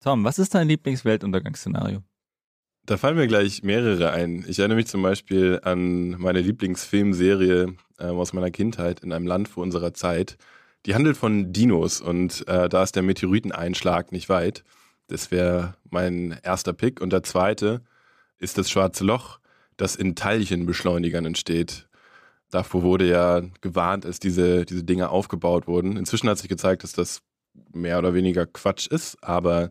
Tom, was ist dein Lieblingsweltuntergangsszenario? Da fallen mir gleich mehrere ein. Ich erinnere mich zum Beispiel an meine Lieblingsfilmserie äh, aus meiner Kindheit in einem Land vor unserer Zeit. Die handelt von Dinos und äh, da ist der Meteoriteneinschlag nicht weit. Das wäre mein erster Pick. Und der zweite ist das Schwarze Loch, das in Teilchenbeschleunigern entsteht. Davor wurde ja gewarnt, als diese, diese Dinge aufgebaut wurden. Inzwischen hat sich gezeigt, dass das mehr oder weniger Quatsch ist, aber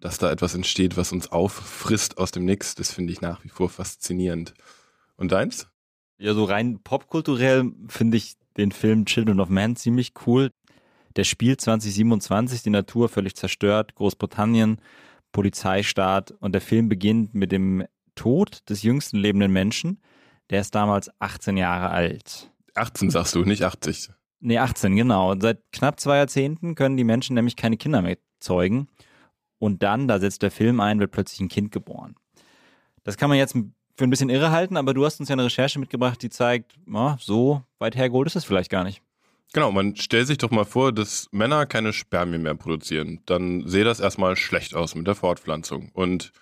dass da etwas entsteht, was uns auffrisst aus dem Nix, das finde ich nach wie vor faszinierend. Und deins? Ja, so rein popkulturell finde ich den Film Children of Man ziemlich cool. Der spielt 2027, die Natur völlig zerstört, Großbritannien, Polizeistaat und der Film beginnt mit dem Tod des jüngsten lebenden Menschen. Der ist damals 18 Jahre alt. 18 sagst du, nicht 80. Nee, 18, genau. Seit knapp zwei Jahrzehnten können die Menschen nämlich keine Kinder mehr zeugen. Und dann, da setzt der Film ein, wird plötzlich ein Kind geboren. Das kann man jetzt für ein bisschen irre halten, aber du hast uns ja eine Recherche mitgebracht, die zeigt, oh, so weit hergeholt ist es vielleicht gar nicht. Genau, man stellt sich doch mal vor, dass Männer keine Spermien mehr produzieren. Dann sehe das erstmal schlecht aus mit der Fortpflanzung. Und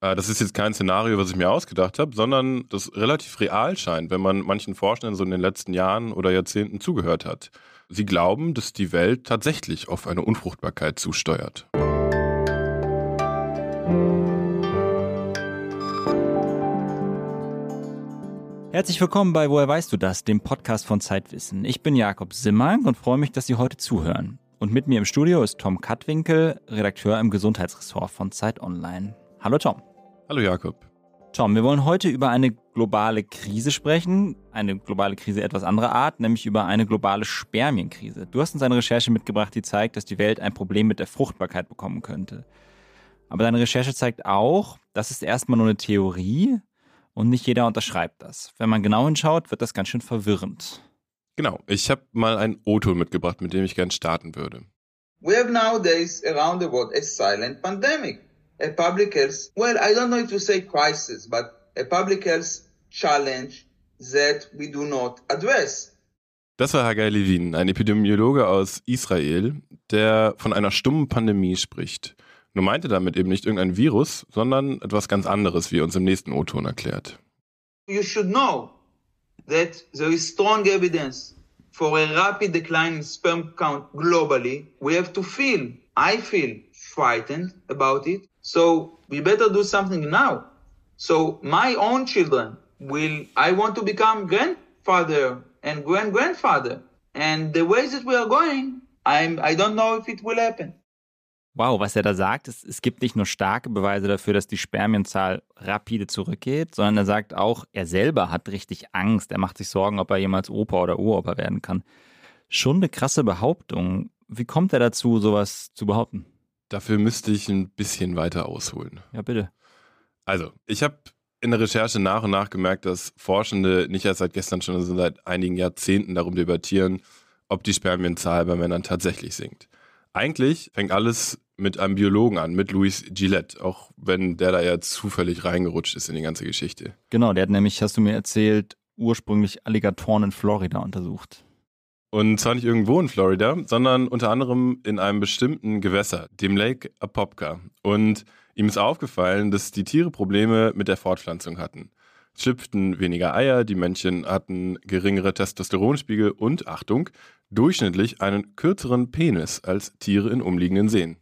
äh, das ist jetzt kein Szenario, was ich mir ausgedacht habe, sondern das relativ real scheint, wenn man manchen Forschern so in den letzten Jahren oder Jahrzehnten zugehört hat. Sie glauben, dass die Welt tatsächlich auf eine Unfruchtbarkeit zusteuert. Herzlich willkommen bei Woher weißt du das, dem Podcast von Zeitwissen. Ich bin Jakob Simmang und freue mich, dass Sie heute zuhören. Und mit mir im Studio ist Tom Kattwinkel, Redakteur im Gesundheitsressort von Zeit Online. Hallo Tom. Hallo Jakob. Tom, wir wollen heute über eine globale Krise sprechen. Eine globale Krise etwas anderer Art, nämlich über eine globale Spermienkrise. Du hast uns eine Recherche mitgebracht, die zeigt, dass die Welt ein Problem mit der Fruchtbarkeit bekommen könnte. Aber deine Recherche zeigt auch, das ist erstmal nur eine Theorie und nicht jeder unterschreibt das. Wenn man genau hinschaut, wird das ganz schön verwirrend. Genau, ich habe mal ein O-Ton mitgebracht, mit dem ich gern starten würde. We have nowadays around the world a silent pandemic, a public health, well, I don't know if to say crisis, but a public health challenge that we do not address. Das war Hagai Levin, ein Epidemiologe aus Israel, der von einer stummen Pandemie spricht. Nur meinte damit eben nicht irgendein Virus, sondern etwas ganz anderes, wie uns im nächsten O-Ton erklärt. You should know that there is strong evidence for a rapid decline in sperm count globally. We have to feel, I feel frightened about it. So we better do something now. So my own children will, I want to become grandfather and grand grandfather. And the ways that we are going, I'm, I don't know if it will happen. Wow, was er da sagt, ist, es gibt nicht nur starke Beweise dafür, dass die Spermienzahl rapide zurückgeht, sondern er sagt auch, er selber hat richtig Angst. Er macht sich Sorgen, ob er jemals Opa oder Uropa werden kann. Schon eine krasse Behauptung. Wie kommt er dazu, sowas zu behaupten? Dafür müsste ich ein bisschen weiter ausholen. Ja, bitte. Also, ich habe in der Recherche nach und nach gemerkt, dass Forschende nicht erst seit gestern schon, sondern seit einigen Jahrzehnten darum debattieren, ob die Spermienzahl bei Männern tatsächlich sinkt. Eigentlich fängt alles mit einem Biologen an, mit Louis Gillette, auch wenn der da ja zufällig reingerutscht ist in die ganze Geschichte. Genau, der hat nämlich, hast du mir erzählt, ursprünglich Alligatoren in Florida untersucht. Und zwar nicht irgendwo in Florida, sondern unter anderem in einem bestimmten Gewässer, dem Lake Apopka. Und ihm ist aufgefallen, dass die Tiere Probleme mit der Fortpflanzung hatten. Schlüpften weniger Eier, die Männchen hatten geringere Testosteronspiegel und, Achtung, durchschnittlich einen kürzeren Penis als Tiere in umliegenden Seen.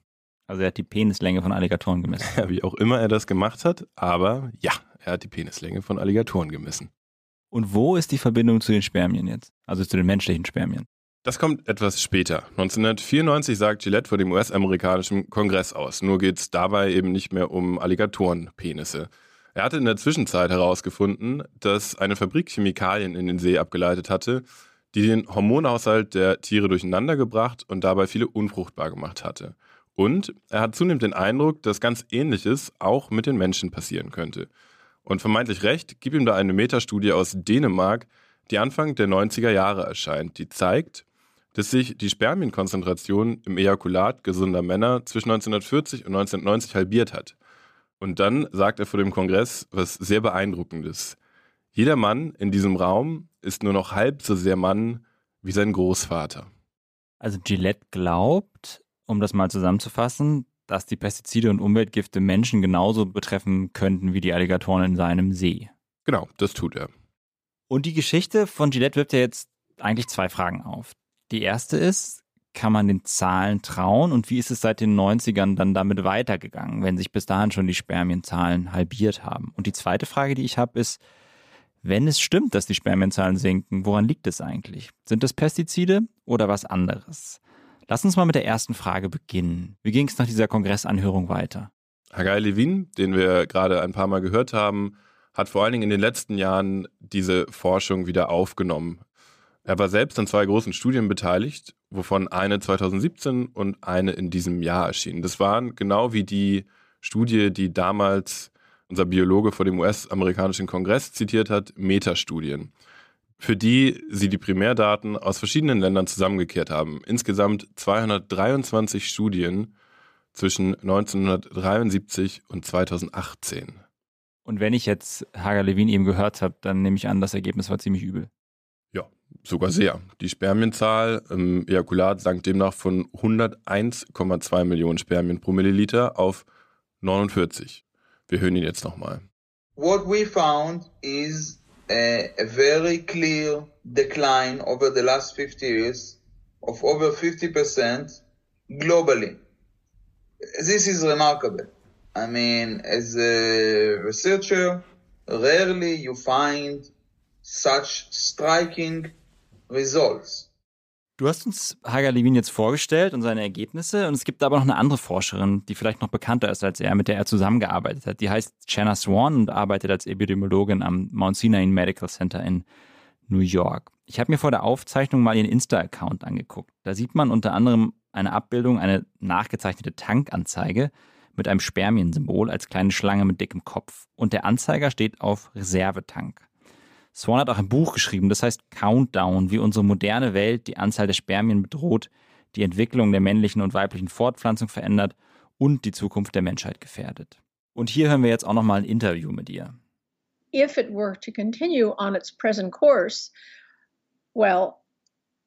Also er hat die Penislänge von Alligatoren gemessen. Ja, wie auch immer er das gemacht hat, aber ja, er hat die Penislänge von Alligatoren gemessen. Und wo ist die Verbindung zu den Spermien jetzt? Also zu den menschlichen Spermien? Das kommt etwas später. 1994 sagt Gillette vor dem US-amerikanischen Kongress aus. Nur geht es dabei eben nicht mehr um Alligatorenpenisse. Er hatte in der Zwischenzeit herausgefunden, dass eine Fabrik Chemikalien in den See abgeleitet hatte, die den Hormonhaushalt der Tiere durcheinander gebracht und dabei viele unfruchtbar gemacht hatte. Und er hat zunehmend den Eindruck, dass ganz Ähnliches auch mit den Menschen passieren könnte. Und vermeintlich recht gibt ihm da eine Metastudie aus Dänemark, die Anfang der 90er Jahre erscheint, die zeigt, dass sich die Spermienkonzentration im Ejakulat gesunder Männer zwischen 1940 und 1990 halbiert hat. Und dann sagt er vor dem Kongress was sehr beeindruckendes. Jeder Mann in diesem Raum ist nur noch halb so sehr Mann wie sein Großvater. Also Gillette glaubt, um das mal zusammenzufassen, dass die Pestizide und Umweltgifte Menschen genauso betreffen könnten wie die Alligatoren in seinem See. Genau, das tut er. Und die Geschichte von Gillette wirft ja jetzt eigentlich zwei Fragen auf. Die erste ist, kann man den Zahlen trauen und wie ist es seit den 90ern dann damit weitergegangen, wenn sich bis dahin schon die Spermienzahlen halbiert haben? Und die zweite Frage, die ich habe, ist, wenn es stimmt, dass die Spermienzahlen sinken, woran liegt es eigentlich? Sind es Pestizide oder was anderes? Lass uns mal mit der ersten Frage beginnen. Wie ging es nach dieser Kongressanhörung weiter? Hagai Levin, den wir gerade ein paar Mal gehört haben, hat vor allen Dingen in den letzten Jahren diese Forschung wieder aufgenommen. Er war selbst an zwei großen Studien beteiligt, wovon eine 2017 und eine in diesem Jahr erschien. Das waren genau wie die Studie, die damals unser Biologe vor dem US-amerikanischen Kongress zitiert hat, Metastudien, für die sie die Primärdaten aus verschiedenen Ländern zusammengekehrt haben. Insgesamt 223 Studien zwischen 1973 und 2018. Und wenn ich jetzt Hager Levin eben gehört habe, dann nehme ich an, das Ergebnis war ziemlich übel. Sogar sehr. Die Spermienzahl im Ejakulat sank demnach von 101,2 Millionen Spermien pro Milliliter auf 49. Wir hören ihn jetzt nochmal. What we found is a, very clear decline over the last 50 years of over 50% globally. This is remarkable. I mean, as a researcher, rarely you find such striking results. Du hast uns Hagar Levin jetzt vorgestellt und seine Ergebnisse und es gibt aber noch eine andere Forscherin, die vielleicht noch bekannter ist als er, mit der er zusammengearbeitet hat. Die heißt Jenna Swan und arbeitet als Epidemiologin am Mount Sinai Medical Center in New York. Ich habe mir vor der Aufzeichnung mal ihren Insta-Account angeguckt. Da sieht man unter anderem eine Abbildung, eine nachgezeichnete Tankanzeige mit einem Spermiensymbol als kleine Schlange mit dickem Kopf. Und der Anzeiger steht auf Reservetank. Swan hat auch ein Buch geschrieben, das heißt Countdown, wie unsere moderne Welt die Anzahl der Spermien bedroht, die Entwicklung der männlichen und weiblichen Fortpflanzung verändert und die Zukunft der Menschheit gefährdet. Und hier hören wir jetzt auch noch mal ein Interview mit ihr. If it were to continue on its present course, well,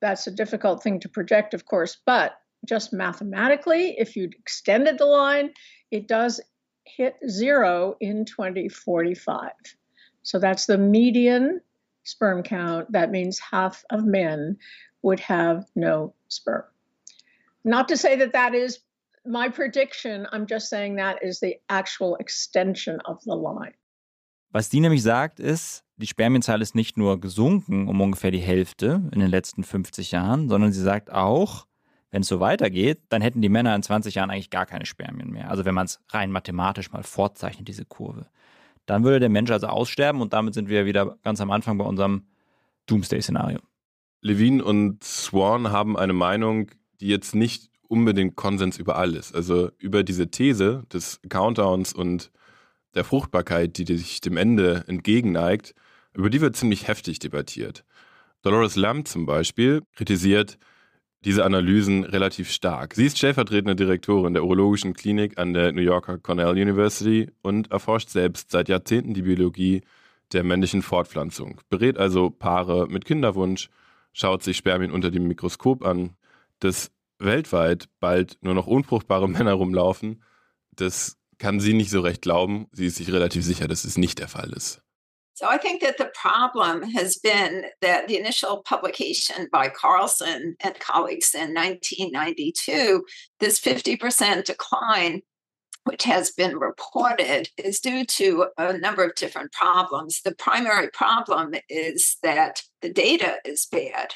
that's a difficult thing to project, of course, but just mathematically, if you extended the line, it does hit zero in 2045. So that's the median sperm count. That means half of men would have no sperm. Not to say that that is my prediction, I'm just saying that is the actual extension of the line. Was die nämlich sagt, ist, die Spermienzahl ist nicht nur gesunken um ungefähr die Hälfte in den letzten 50 Jahren, sondern sie sagt auch, wenn es so weitergeht, dann hätten die Männer in 20 Jahren eigentlich gar keine Spermien mehr. Also wenn man es rein mathematisch mal fortzeichnet, diese Kurve. Dann würde der Mensch also aussterben und damit sind wir wieder ganz am Anfang bei unserem Doomsday-Szenario. Levine und Swan haben eine Meinung, die jetzt nicht unbedingt Konsens über alles. Also über diese These des Countdowns und der Fruchtbarkeit, die sich dem Ende entgegenneigt, über die wird ziemlich heftig debattiert. Dolores Lamb zum Beispiel kritisiert, diese Analysen relativ stark. Sie ist stellvertretende Direktorin der Urologischen Klinik an der New Yorker Cornell University und erforscht selbst seit Jahrzehnten die Biologie der männlichen Fortpflanzung, berät also Paare mit Kinderwunsch, schaut sich Spermien unter dem Mikroskop an, dass weltweit bald nur noch unfruchtbare Männer rumlaufen, das kann sie nicht so recht glauben. Sie ist sich relativ sicher, dass es nicht der Fall ist. So I think that the problem has been that the initial publication by Carlson and colleagues in 1992, this 50% decline, which has been reported, is due to a number of different problems. The primary problem is that the data is bad.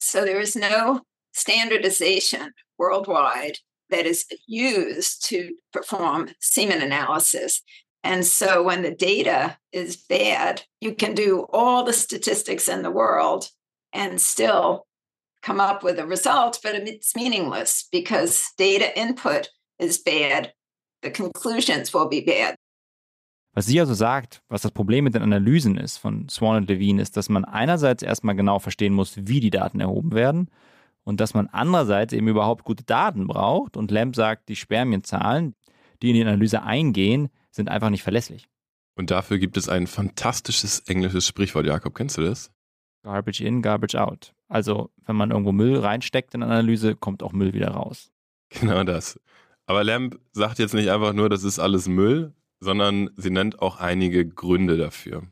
So there is no standardization worldwide that is used to perform semen analysis. And so when the data is bad, you can do all the statistics in the world and still come up with a result, but it's meaningless because data input is bad. The conclusions will be bad. Was sie also sagt, was das Problem mit den Analysen ist von Swan und Levine, ist, dass man einerseits erstmal genau verstehen muss, wie die Daten erhoben werden und dass man andererseits eben überhaupt gute Daten braucht. Und Lamb sagt, die Spermienzahlen, die in die Analyse eingehen, sind einfach nicht verlässlich. Und dafür gibt es ein fantastisches englisches Sprichwort, Jakob. Kennst du das? Garbage in, garbage out. Also, wenn man irgendwo Müll reinsteckt in eine Analyse, kommt auch Müll wieder raus. Genau das. Aber Lamb sagt jetzt nicht einfach nur, das ist alles Müll, sondern sie nennt auch einige Gründe dafür.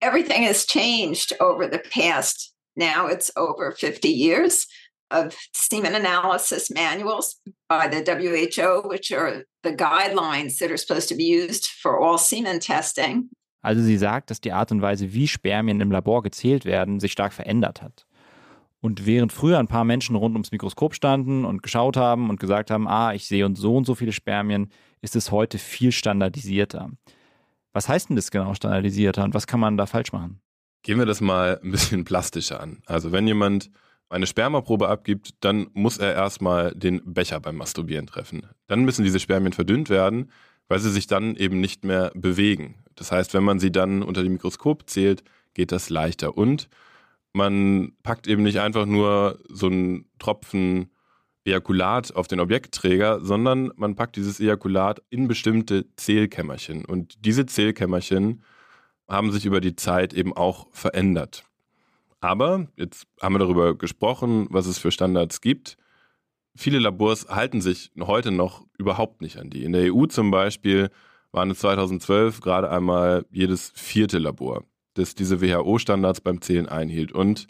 Everything has changed over the past. Now it's over 50 years of semen analysis manuals by the WHO, which are the guidelines that are supposed to be used for all semen testing. Also sie sagt, dass die Art und Weise, wie Spermien im Labor gezählt werden, sich stark verändert hat. Und während früher ein paar Menschen rund ums Mikroskop standen und geschaut haben und gesagt haben, ah, ich sehe und so und so viele Spermien, ist es heute viel standardisierter. Was heißt denn das genau standardisierter und was kann man da falsch machen? Gehen wir das mal ein bisschen plastischer an. Also wenn jemand eine Spermaprobe abgibt, dann muss er erstmal den Becher beim Masturbieren treffen. Dann müssen diese Spermien verdünnt werden, weil sie sich dann eben nicht mehr bewegen. Das heißt, wenn man sie dann unter dem Mikroskop zählt, geht das leichter. Und man packt eben nicht einfach nur so einen Tropfen Ejakulat auf den Objektträger, sondern man packt dieses Ejakulat in bestimmte Zählkämmerchen. Und diese Zählkämmerchen haben sich über die Zeit eben auch verändert. Aber jetzt haben wir darüber gesprochen, was es für Standards gibt. Viele Labors halten sich heute noch überhaupt nicht an die. In der EU zum Beispiel waren es 2012 gerade einmal jedes vierte Labor das diese WHO-Standards beim Zählen einhielt. Und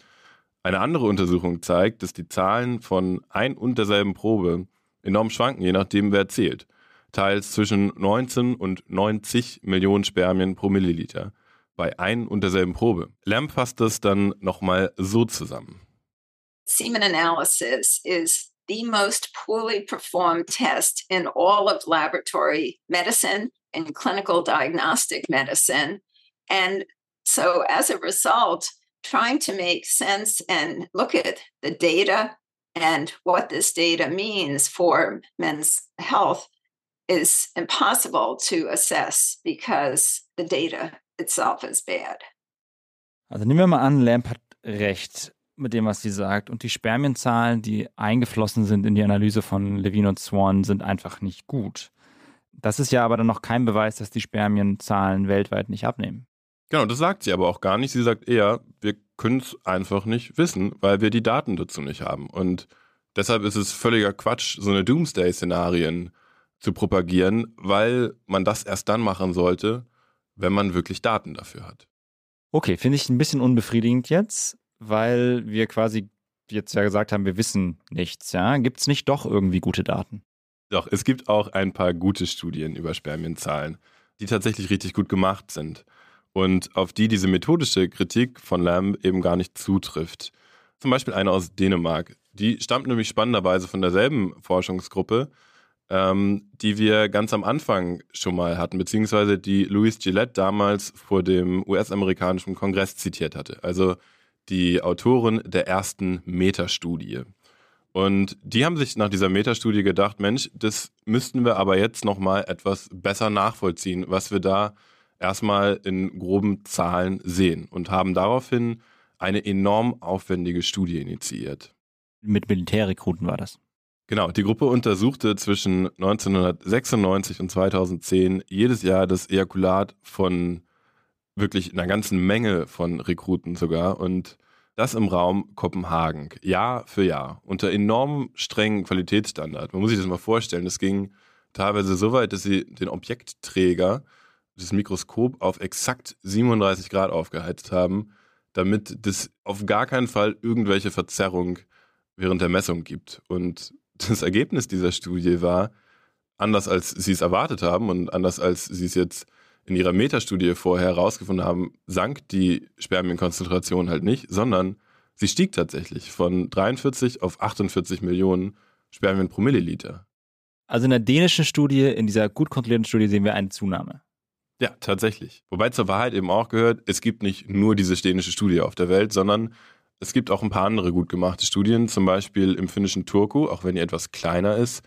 eine andere Untersuchung zeigt, dass die Zahlen von ein und derselben Probe enorm schwanken, je nachdem, wer zählt. Teils zwischen 19 und 90 Millionen Spermien pro Milliliter bei ein und derselben Probe. Lamb fasst das dann nochmal so zusammen. Semen analysis is the most poorly performed test in all of laboratory medicine and clinical diagnostic medicine. And So, as a result, trying to make sense and look at the data and what this data means for men's health is impossible to assess because the data itself is bad. Also nehmen wir mal an, Lamp hat recht mit dem, was sie sagt. Und die Spermienzahlen, die eingeflossen sind in die Analyse von Levine und Swan, sind einfach nicht gut. Das ist ja aber dann noch kein Beweis, dass die Spermienzahlen weltweit nicht abnehmen. Genau, das sagt sie aber auch gar nicht. Sie sagt eher, wir können es einfach nicht wissen, weil wir die Daten dazu nicht haben. Und deshalb ist es völliger Quatsch, so eine Doomsday-Szenarien zu propagieren, weil man das erst dann machen sollte, wenn man wirklich Daten dafür hat. Okay, finde ich ein bisschen unbefriedigend jetzt, weil wir quasi jetzt ja gesagt haben, wir wissen nichts. Ja? Gibt es nicht doch irgendwie gute Daten? Doch, es gibt auch ein paar gute Studien über Spermienzahlen, die tatsächlich richtig gut gemacht sind und auf die diese methodische Kritik von Lamb eben gar nicht zutrifft. Zum Beispiel eine aus Dänemark. Die stammt nämlich spannenderweise von derselben Forschungsgruppe, ähm, die wir ganz am Anfang schon mal hatten, beziehungsweise die Louis Gillette damals vor dem US-amerikanischen Kongress zitiert hatte. Also die Autorin der ersten Metastudie. Und die haben sich nach dieser Metastudie gedacht, Mensch, das müssten wir aber jetzt nochmal etwas besser nachvollziehen, was wir da erstmal in groben Zahlen sehen und haben daraufhin eine enorm aufwendige Studie initiiert. Mit Militärrekruten war das. Genau, die Gruppe untersuchte zwischen 1996 und 2010 jedes Jahr das Ejakulat von wirklich einer ganzen Menge von Rekruten sogar und das im Raum Kopenhagen, Jahr für Jahr, unter enorm strengen Qualitätsstandard. Man muss sich das mal vorstellen, das ging teilweise so weit, dass sie den Objektträger das Mikroskop auf exakt 37 Grad aufgeheizt haben, damit das auf gar keinen Fall irgendwelche Verzerrung während der Messung gibt. Und das Ergebnis dieser Studie war, anders als sie es erwartet haben und anders als sie es jetzt in ihrer Metastudie vorher herausgefunden haben, sank die Spermienkonzentration halt nicht, sondern sie stieg tatsächlich von 43 auf 48 Millionen Spermien pro Milliliter. Also in der dänischen Studie, in dieser gut kontrollierten Studie sehen wir eine Zunahme. Ja, tatsächlich. Wobei zur Wahrheit eben auch gehört, es gibt nicht nur diese dänische Studie auf der Welt, sondern es gibt auch ein paar andere gut gemachte Studien, zum Beispiel im finnischen Turku, auch wenn die etwas kleiner ist,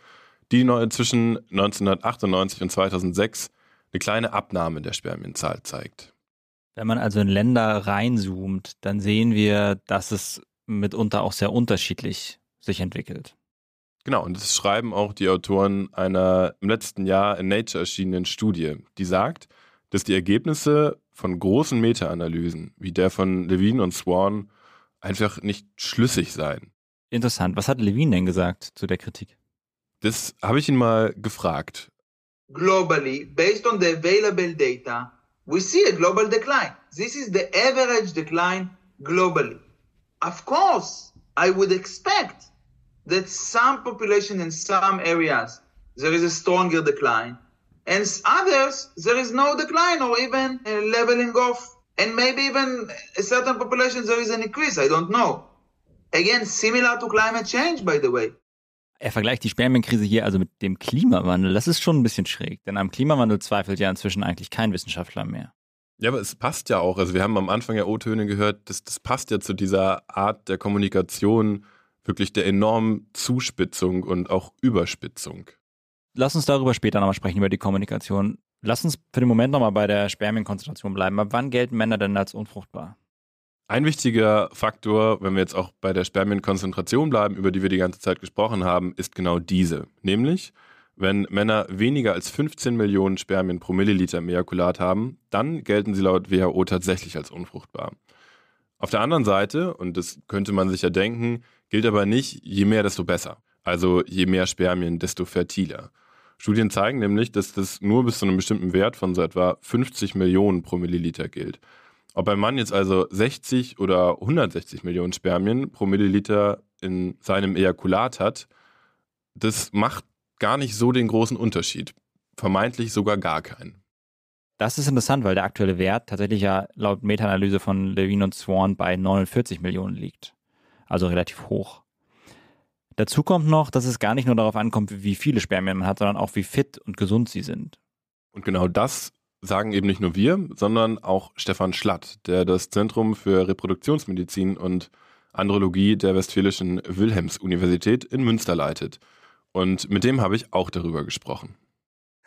die zwischen 1998 und 2006 eine kleine Abnahme der Spermienzahl zeigt. Wenn man also in Länder reinzoomt, dann sehen wir, dass es mitunter auch sehr unterschiedlich sich entwickelt. Genau, und das schreiben auch die Autoren einer im letzten Jahr in Nature erschienenen Studie, die sagt, dass die Ergebnisse von großen Meta-Analysen wie der von Levine und Swan einfach nicht schlüssig seien. Interessant. Was hat Levine denn gesagt zu der Kritik? Das habe ich ihn mal gefragt. Globally, based on the available data, we see a global decline. This is the average decline globally. Of course, I would expect that some population in some areas there is a stronger decline, and others there is no decline or even a leveling off, and maybe even a certain population there is an increase. I don't know. Again, similar to climate change, by the way. Er vergleicht die Spermienkrise hier also mit dem Klimawandel. Das ist schon ein bisschen schräg, denn am Klimawandel zweifelt ja inzwischen eigentlich kein Wissenschaftler mehr. Ja, aber es passt ja auch. Also wir haben am Anfang ja O-Töne gehört, das, das passt ja zu dieser Art der Kommunikation, wirklich der enormen Zuspitzung und auch Überspitzung. Lass uns darüber später nochmal sprechen, über die Kommunikation. Lass uns für den Moment nochmal bei der Spermienkonzentration bleiben. Ab wann gelten Männer denn als unfruchtbar? Ein wichtiger Faktor, wenn wir jetzt auch bei der Spermienkonzentration bleiben, über die wir die ganze Zeit gesprochen haben, ist genau diese. Nämlich, wenn Männer weniger als 15 Millionen Spermien pro Milliliter im Ejakulat haben, dann gelten sie laut WHO tatsächlich als unfruchtbar. Auf der anderen Seite, und das könnte man sich ja denken, gilt aber nicht, je mehr, desto besser. Also je mehr Spermien, desto fertiler. Studien zeigen nämlich, dass das nur bis zu einem bestimmten Wert von so etwa 50 Millionen pro Milliliter gilt. Ob ein Mann jetzt also 60 oder 160 Millionen Spermien pro Milliliter in seinem Ejakulat hat, das macht gar nicht so den großen Unterschied. Vermeintlich sogar gar keinen. Das ist interessant, weil der aktuelle Wert tatsächlich ja laut Meta-Analyse von Levine und Swan bei 49 Millionen liegt. Also relativ hoch. Dazu kommt noch, dass es gar nicht nur darauf ankommt, wie viele Spermien man hat, sondern auch wie fit und gesund sie sind. Und genau das sagen eben nicht nur wir, sondern auch Stefan Schlatt, der das Zentrum für Reproduktionsmedizin und Andrologie der Westfälischen Wilhelms-Universität in Münster leitet. Und mit dem habe ich auch darüber gesprochen.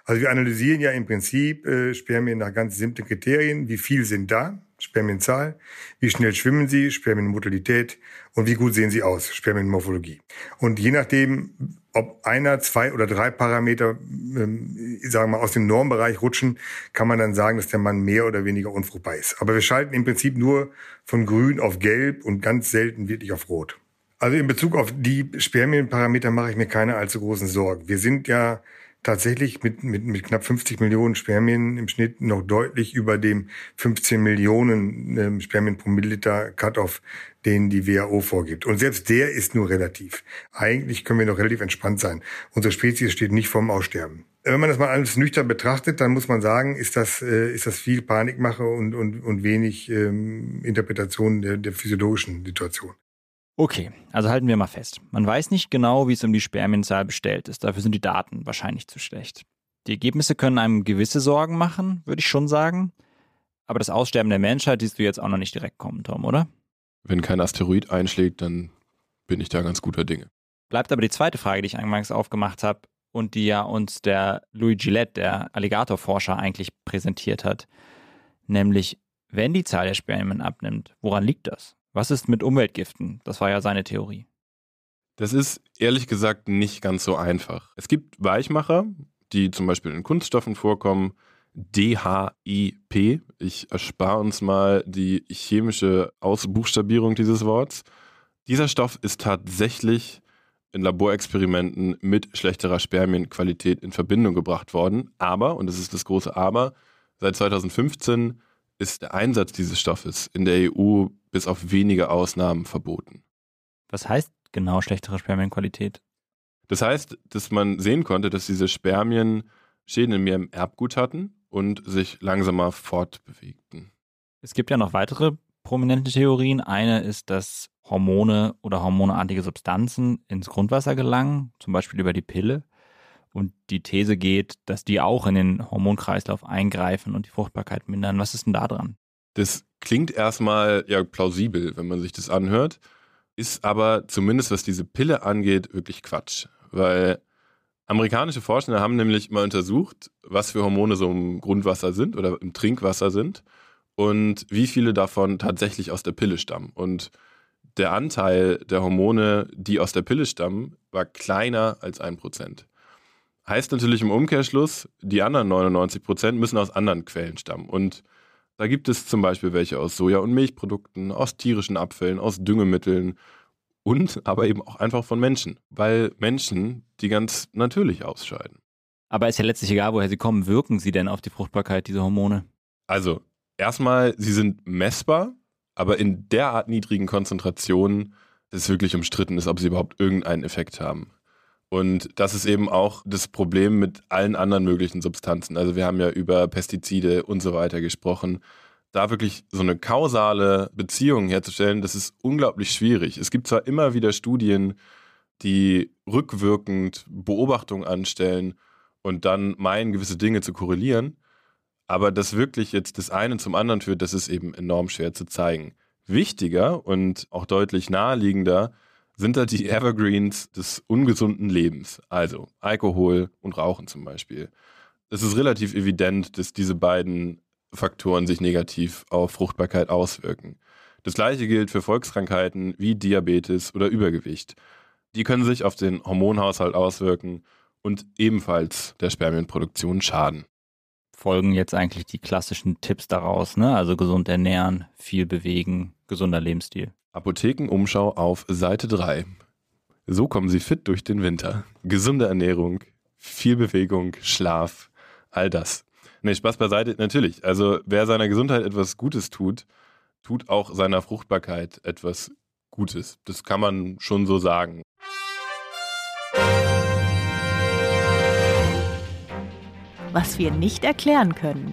Also wir analysieren ja im Prinzip äh, Spermien nach ganz simplen Kriterien. Wie viel sind da? Spermienzahl. Wie schnell schwimmen sie? Spermienmodalität. Und wie gut sehen sie aus? Spermienmorphologie. Und je nachdem, ob einer, zwei oder drei Parameter, ähm, sagen wir mal, aus dem Normbereich rutschen, kann man dann sagen, dass der Mann mehr oder weniger unfruchtbar ist. Aber wir schalten im Prinzip nur von grün auf gelb und ganz selten wirklich auf rot. Also in Bezug auf die Spermienparameter mache ich mir keine allzu großen Sorgen. Wir sind ja tatsächlich mit, mit, mit knapp 50 Millionen Spermien im Schnitt noch deutlich über dem 15 Millionen ähm, Spermien pro Milliliter Cut-off, den die WHO vorgibt. Und selbst der ist nur relativ. Eigentlich können wir noch relativ entspannt sein. Unsere Spezies steht nicht vorm Aussterben. Wenn man das mal alles nüchtern betrachtet, dann muss man sagen, ist das, äh, ist das viel Panikmache und, und, und wenig ähm, Interpretation der, der physiologischen Situation. Okay, also halten wir mal fest. Man weiß nicht genau, wie es um die Spermienzahl bestellt ist. Dafür sind die Daten wahrscheinlich zu schlecht. Die Ergebnisse können einem gewisse Sorgen machen, würde ich schon sagen. Aber das Aussterben der Menschheit siehst du jetzt auch noch nicht direkt kommen, Tom, oder? Wenn kein Asteroid einschlägt, dann bin ich da ganz guter Dinge. Bleibt aber die zweite Frage, die ich eingangs aufgemacht habe und die ja uns der Louis Gillette, der Alligatorforscher, eigentlich präsentiert hat. Nämlich, wenn die Zahl der Spermien abnimmt, woran liegt das? Was ist mit Umweltgiften? Das war ja seine Theorie. Das ist ehrlich gesagt nicht ganz so einfach. Es gibt Weichmacher, die zum Beispiel in Kunststoffen vorkommen. DHIP. Ich erspare uns mal die chemische Ausbuchstabierung dieses Worts. Dieser Stoff ist tatsächlich in Laborexperimenten mit schlechterer Spermienqualität in Verbindung gebracht worden. Aber, und das ist das große Aber, seit 2015 ist der Einsatz dieses Stoffes in der EU bis auf wenige Ausnahmen verboten. Was heißt genau schlechtere Spermienqualität? Das heißt, dass man sehen konnte, dass diese Spermien Schäden in ihrem Erbgut hatten und sich langsamer fortbewegten. Es gibt ja noch weitere prominente Theorien. Eine ist, dass Hormone oder hormonartige Substanzen ins Grundwasser gelangen, zum Beispiel über die Pille. Und die These geht, dass die auch in den Hormonkreislauf eingreifen und die Fruchtbarkeit mindern. Was ist denn da dran? Das klingt erstmal ja plausibel, wenn man sich das anhört, ist aber zumindest was diese Pille angeht wirklich Quatsch, weil amerikanische Forscher haben nämlich mal untersucht, was für Hormone so im Grundwasser sind oder im Trinkwasser sind und wie viele davon tatsächlich aus der Pille stammen. Und der Anteil der Hormone, die aus der Pille stammen, war kleiner als ein Prozent. Heißt natürlich im Umkehrschluss, die anderen 99 Prozent müssen aus anderen Quellen stammen. Und da gibt es zum Beispiel welche aus Soja- und Milchprodukten, aus tierischen Abfällen, aus Düngemitteln und aber eben auch einfach von Menschen, weil Menschen die ganz natürlich ausscheiden. Aber ist ja letztlich egal, woher sie kommen. Wirken sie denn auf die Fruchtbarkeit, diese Hormone? Also, erstmal, sie sind messbar, aber in derart niedrigen Konzentrationen, dass es wirklich umstritten ist, ob sie überhaupt irgendeinen Effekt haben. Und das ist eben auch das Problem mit allen anderen möglichen Substanzen. Also wir haben ja über Pestizide und so weiter gesprochen. Da wirklich so eine kausale Beziehung herzustellen, das ist unglaublich schwierig. Es gibt zwar immer wieder Studien, die rückwirkend Beobachtungen anstellen und dann meinen, gewisse Dinge zu korrelieren, aber das wirklich jetzt das eine zum anderen führt, das ist eben enorm schwer zu zeigen. Wichtiger und auch deutlich naheliegender sind da die Evergreens des ungesunden Lebens, also Alkohol und Rauchen zum Beispiel. Es ist relativ evident, dass diese beiden Faktoren sich negativ auf Fruchtbarkeit auswirken. Das gleiche gilt für Volkskrankheiten wie Diabetes oder Übergewicht. Die können sich auf den Hormonhaushalt auswirken und ebenfalls der Spermienproduktion schaden. Folgen jetzt eigentlich die klassischen Tipps daraus, ne? Also gesund ernähren, viel bewegen, gesunder Lebensstil. Apothekenumschau auf Seite 3. So kommen Sie fit durch den Winter. Gesunde Ernährung, viel Bewegung, Schlaf, all das. Nee, Spaß beiseite, natürlich. Also wer seiner Gesundheit etwas Gutes tut, tut auch seiner Fruchtbarkeit etwas Gutes. Das kann man schon so sagen. Was wir nicht erklären können.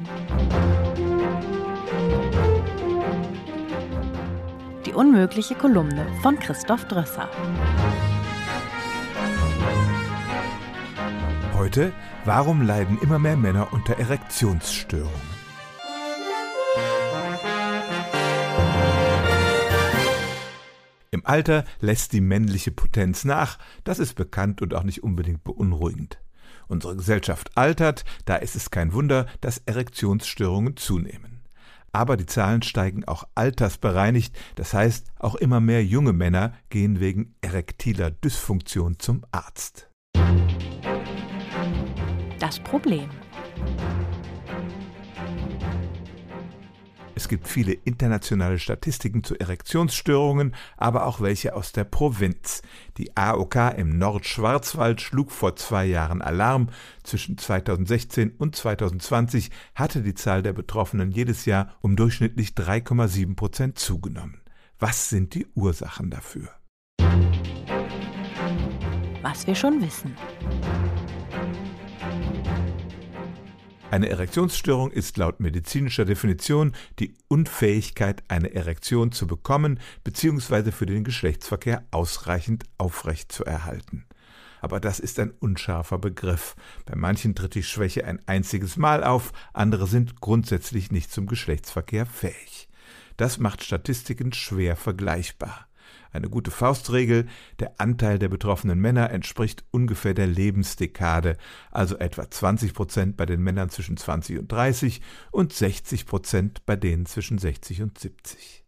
Unmögliche Kolumne von Christoph Drösser. Heute, warum leiden immer mehr Männer unter Erektionsstörungen? Im Alter lässt die männliche Potenz nach, das ist bekannt und auch nicht unbedingt beunruhigend. Unsere Gesellschaft altert, da ist es kein Wunder, dass Erektionsstörungen zunehmen. Aber die Zahlen steigen auch altersbereinigt, das heißt, auch immer mehr junge Männer gehen wegen erektiler Dysfunktion zum Arzt. Das Problem. Es gibt viele internationale Statistiken zu Erektionsstörungen, aber auch welche aus der Provinz. Die AOK im Nordschwarzwald schlug vor zwei Jahren Alarm. Zwischen 2016 und 2020 hatte die Zahl der Betroffenen jedes Jahr um durchschnittlich 3,7 Prozent zugenommen. Was sind die Ursachen dafür? Was wir schon wissen. Eine Erektionsstörung ist laut medizinischer Definition die Unfähigkeit, eine Erektion zu bekommen bzw. für den Geschlechtsverkehr ausreichend aufrecht zu erhalten. Aber das ist ein unscharfer Begriff. Bei manchen tritt die Schwäche ein einziges Mal auf, andere sind grundsätzlich nicht zum Geschlechtsverkehr fähig. Das macht Statistiken schwer vergleichbar. Eine gute Faustregel, der Anteil der betroffenen Männer entspricht ungefähr der Lebensdekade, also etwa 20 Prozent bei den Männern zwischen 20 und 30 und 60 Prozent bei denen zwischen 60 und 70.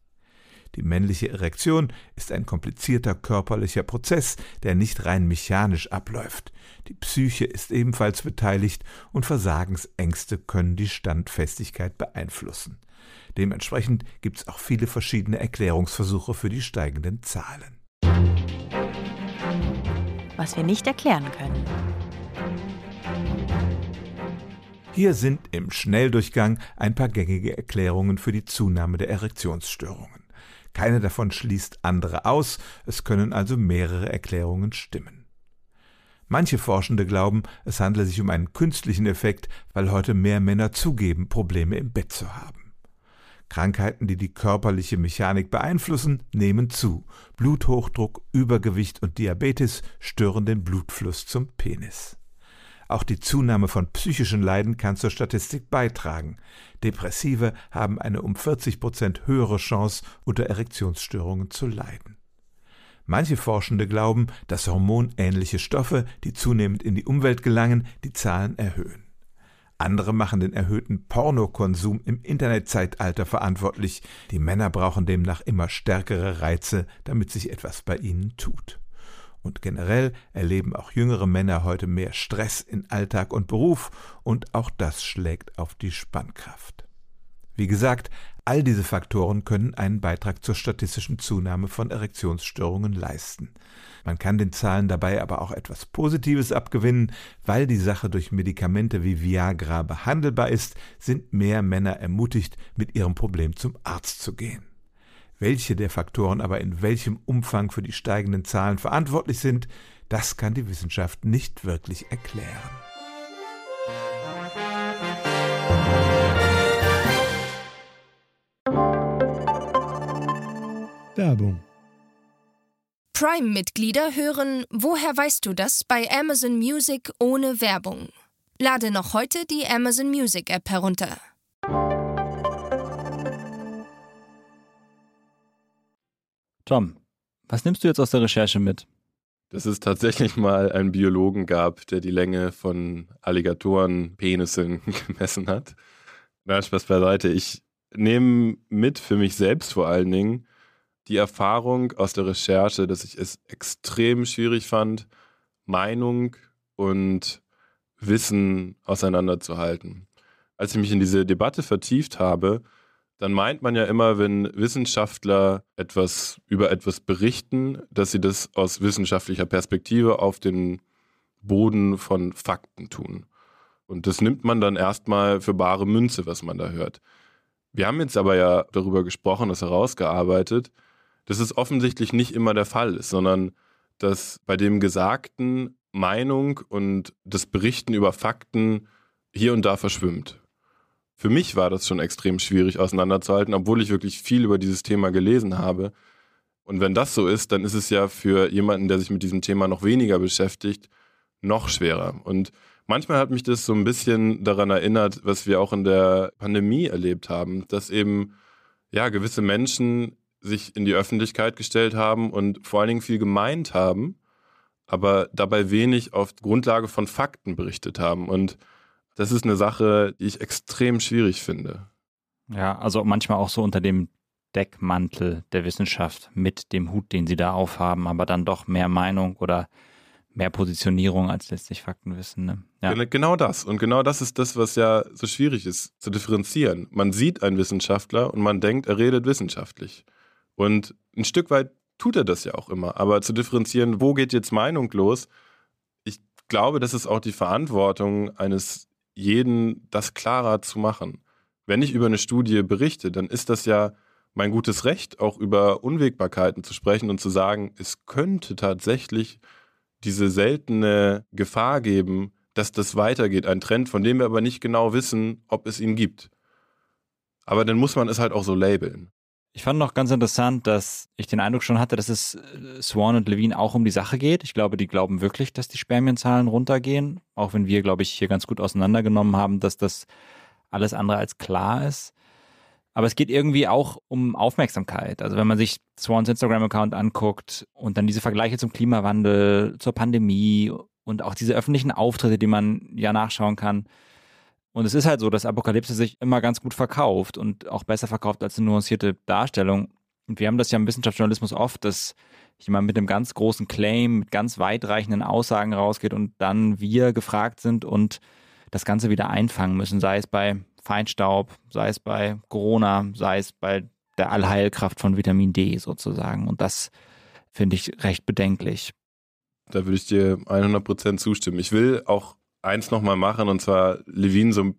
Die männliche Erektion ist ein komplizierter körperlicher Prozess, der nicht rein mechanisch abläuft. Die Psyche ist ebenfalls beteiligt und Versagensängste können die Standfestigkeit beeinflussen. Dementsprechend gibt es auch viele verschiedene Erklärungsversuche für die steigenden Zahlen. Was wir nicht erklären können. Hier sind im Schnelldurchgang ein paar gängige Erklärungen für die Zunahme der Erektionsstörungen. Keine davon schließt andere aus, es können also mehrere Erklärungen stimmen. Manche Forschende glauben, es handle sich um einen künstlichen Effekt, weil heute mehr Männer zugeben, Probleme im Bett zu haben. Krankheiten, die die körperliche Mechanik beeinflussen, nehmen zu. Bluthochdruck, Übergewicht und Diabetes stören den Blutfluss zum Penis. Auch die Zunahme von psychischen Leiden kann zur Statistik beitragen. Depressive haben eine um 40 Prozent höhere Chance, unter Erektionsstörungen zu leiden. Manche Forschende glauben, dass hormonähnliche Stoffe, die zunehmend in die Umwelt gelangen, die Zahlen erhöhen. Andere machen den erhöhten Pornokonsum im Internetzeitalter verantwortlich. Die Männer brauchen demnach immer stärkere Reize, damit sich etwas bei ihnen tut. Und generell erleben auch jüngere Männer heute mehr Stress in Alltag und Beruf, und auch das schlägt auf die Spannkraft. Wie gesagt, all diese Faktoren können einen Beitrag zur statistischen Zunahme von Erektionsstörungen leisten. Man kann den Zahlen dabei aber auch etwas Positives abgewinnen, weil die Sache durch Medikamente wie Viagra behandelbar ist, sind mehr Männer ermutigt, mit ihrem Problem zum Arzt zu gehen. Welche der Faktoren aber in welchem Umfang für die steigenden Zahlen verantwortlich sind, das kann die Wissenschaft nicht wirklich erklären. Werbung Prime-Mitglieder hören Woher weißt du das bei Amazon Music ohne Werbung. Lade noch heute die Amazon Music App herunter. Tom, was nimmst du jetzt aus der Recherche mit? Dass es tatsächlich mal einen Biologen gab, der die Länge von Alligatoren-Penissen gemessen hat. Na, Spaß beiseite. Ich nehme mit für mich selbst vor allen Dingen, die Erfahrung aus der Recherche, dass ich es extrem schwierig fand, Meinung und Wissen auseinanderzuhalten. Als ich mich in diese Debatte vertieft habe, dann meint man ja immer, wenn Wissenschaftler etwas über etwas berichten, dass sie das aus wissenschaftlicher Perspektive auf den Boden von Fakten tun. Und das nimmt man dann erstmal für bare Münze, was man da hört. Wir haben jetzt aber ja darüber gesprochen, das herausgearbeitet, dass es offensichtlich nicht immer der Fall ist, sondern dass bei dem Gesagten Meinung und das Berichten über Fakten hier und da verschwimmt. Für mich war das schon extrem schwierig auseinanderzuhalten, obwohl ich wirklich viel über dieses Thema gelesen habe. Und wenn das so ist, dann ist es ja für jemanden, der sich mit diesem Thema noch weniger beschäftigt, noch schwerer. Und manchmal hat mich das so ein bisschen daran erinnert, was wir auch in der Pandemie erlebt haben, dass eben ja gewisse Menschen sich in die Öffentlichkeit gestellt haben und vor allen Dingen viel gemeint haben, aber dabei wenig auf Grundlage von Fakten berichtet haben. Und das ist eine Sache, die ich extrem schwierig finde. Ja, also manchmal auch so unter dem Deckmantel der Wissenschaft mit dem Hut, den sie da aufhaben, aber dann doch mehr Meinung oder mehr Positionierung als letztlich Faktenwissen. Ne? Ja. Genau das. Und genau das ist das, was ja so schwierig ist zu differenzieren. Man sieht einen Wissenschaftler und man denkt, er redet wissenschaftlich. Und ein Stück weit tut er das ja auch immer. Aber zu differenzieren, wo geht jetzt Meinung los? Ich glaube, das ist auch die Verantwortung eines jeden, das klarer zu machen. Wenn ich über eine Studie berichte, dann ist das ja mein gutes Recht, auch über Unwägbarkeiten zu sprechen und zu sagen, es könnte tatsächlich diese seltene Gefahr geben, dass das weitergeht. Ein Trend, von dem wir aber nicht genau wissen, ob es ihn gibt. Aber dann muss man es halt auch so labeln. Ich fand noch ganz interessant, dass ich den Eindruck schon hatte, dass es äh, Swan und Levine auch um die Sache geht. Ich glaube, die glauben wirklich, dass die Spermienzahlen runtergehen, auch wenn wir, glaube ich, hier ganz gut auseinandergenommen haben, dass das alles andere als klar ist. Aber es geht irgendwie auch um Aufmerksamkeit. Also wenn man sich Swans Instagram-Account anguckt und dann diese Vergleiche zum Klimawandel, zur Pandemie und auch diese öffentlichen Auftritte, die man ja nachschauen kann, und es ist halt so, dass Apokalypse sich immer ganz gut verkauft und auch besser verkauft als eine nuancierte Darstellung. Und wir haben das ja im Wissenschaftsjournalismus oft, dass jemand mit einem ganz großen Claim, mit ganz weitreichenden Aussagen rausgeht und dann wir gefragt sind und das Ganze wieder einfangen müssen, sei es bei Feinstaub, sei es bei Corona, sei es bei der Allheilkraft von Vitamin D sozusagen. Und das finde ich recht bedenklich. Da würde ich dir 100% zustimmen. Ich will auch eins nochmal machen und zwar Levine so ein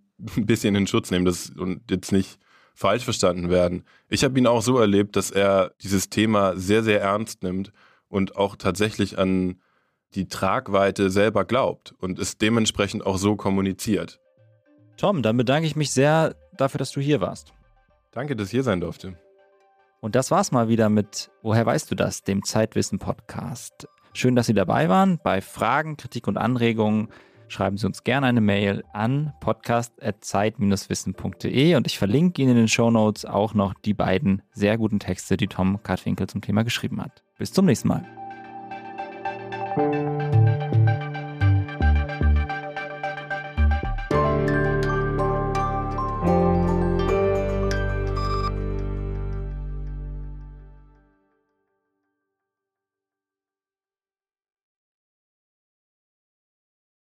bisschen in Schutz nehmen das, und jetzt nicht falsch verstanden werden. Ich habe ihn auch so erlebt, dass er dieses Thema sehr, sehr ernst nimmt und auch tatsächlich an die Tragweite selber glaubt und es dementsprechend auch so kommuniziert. Tom, dann bedanke ich mich sehr dafür, dass du hier warst. Danke, dass ich hier sein durfte. Und das war's mal wieder mit Woher weißt du das, dem Zeitwissen Podcast. Schön, dass Sie dabei waren. Bei Fragen, Kritik und Anregungen schreiben Sie uns gerne eine Mail an podcast.zeit-wissen.de und ich verlinke Ihnen in den Show Notes auch noch die beiden sehr guten Texte, die Tom Kartwinkel zum Thema geschrieben hat. Bis zum nächsten Mal.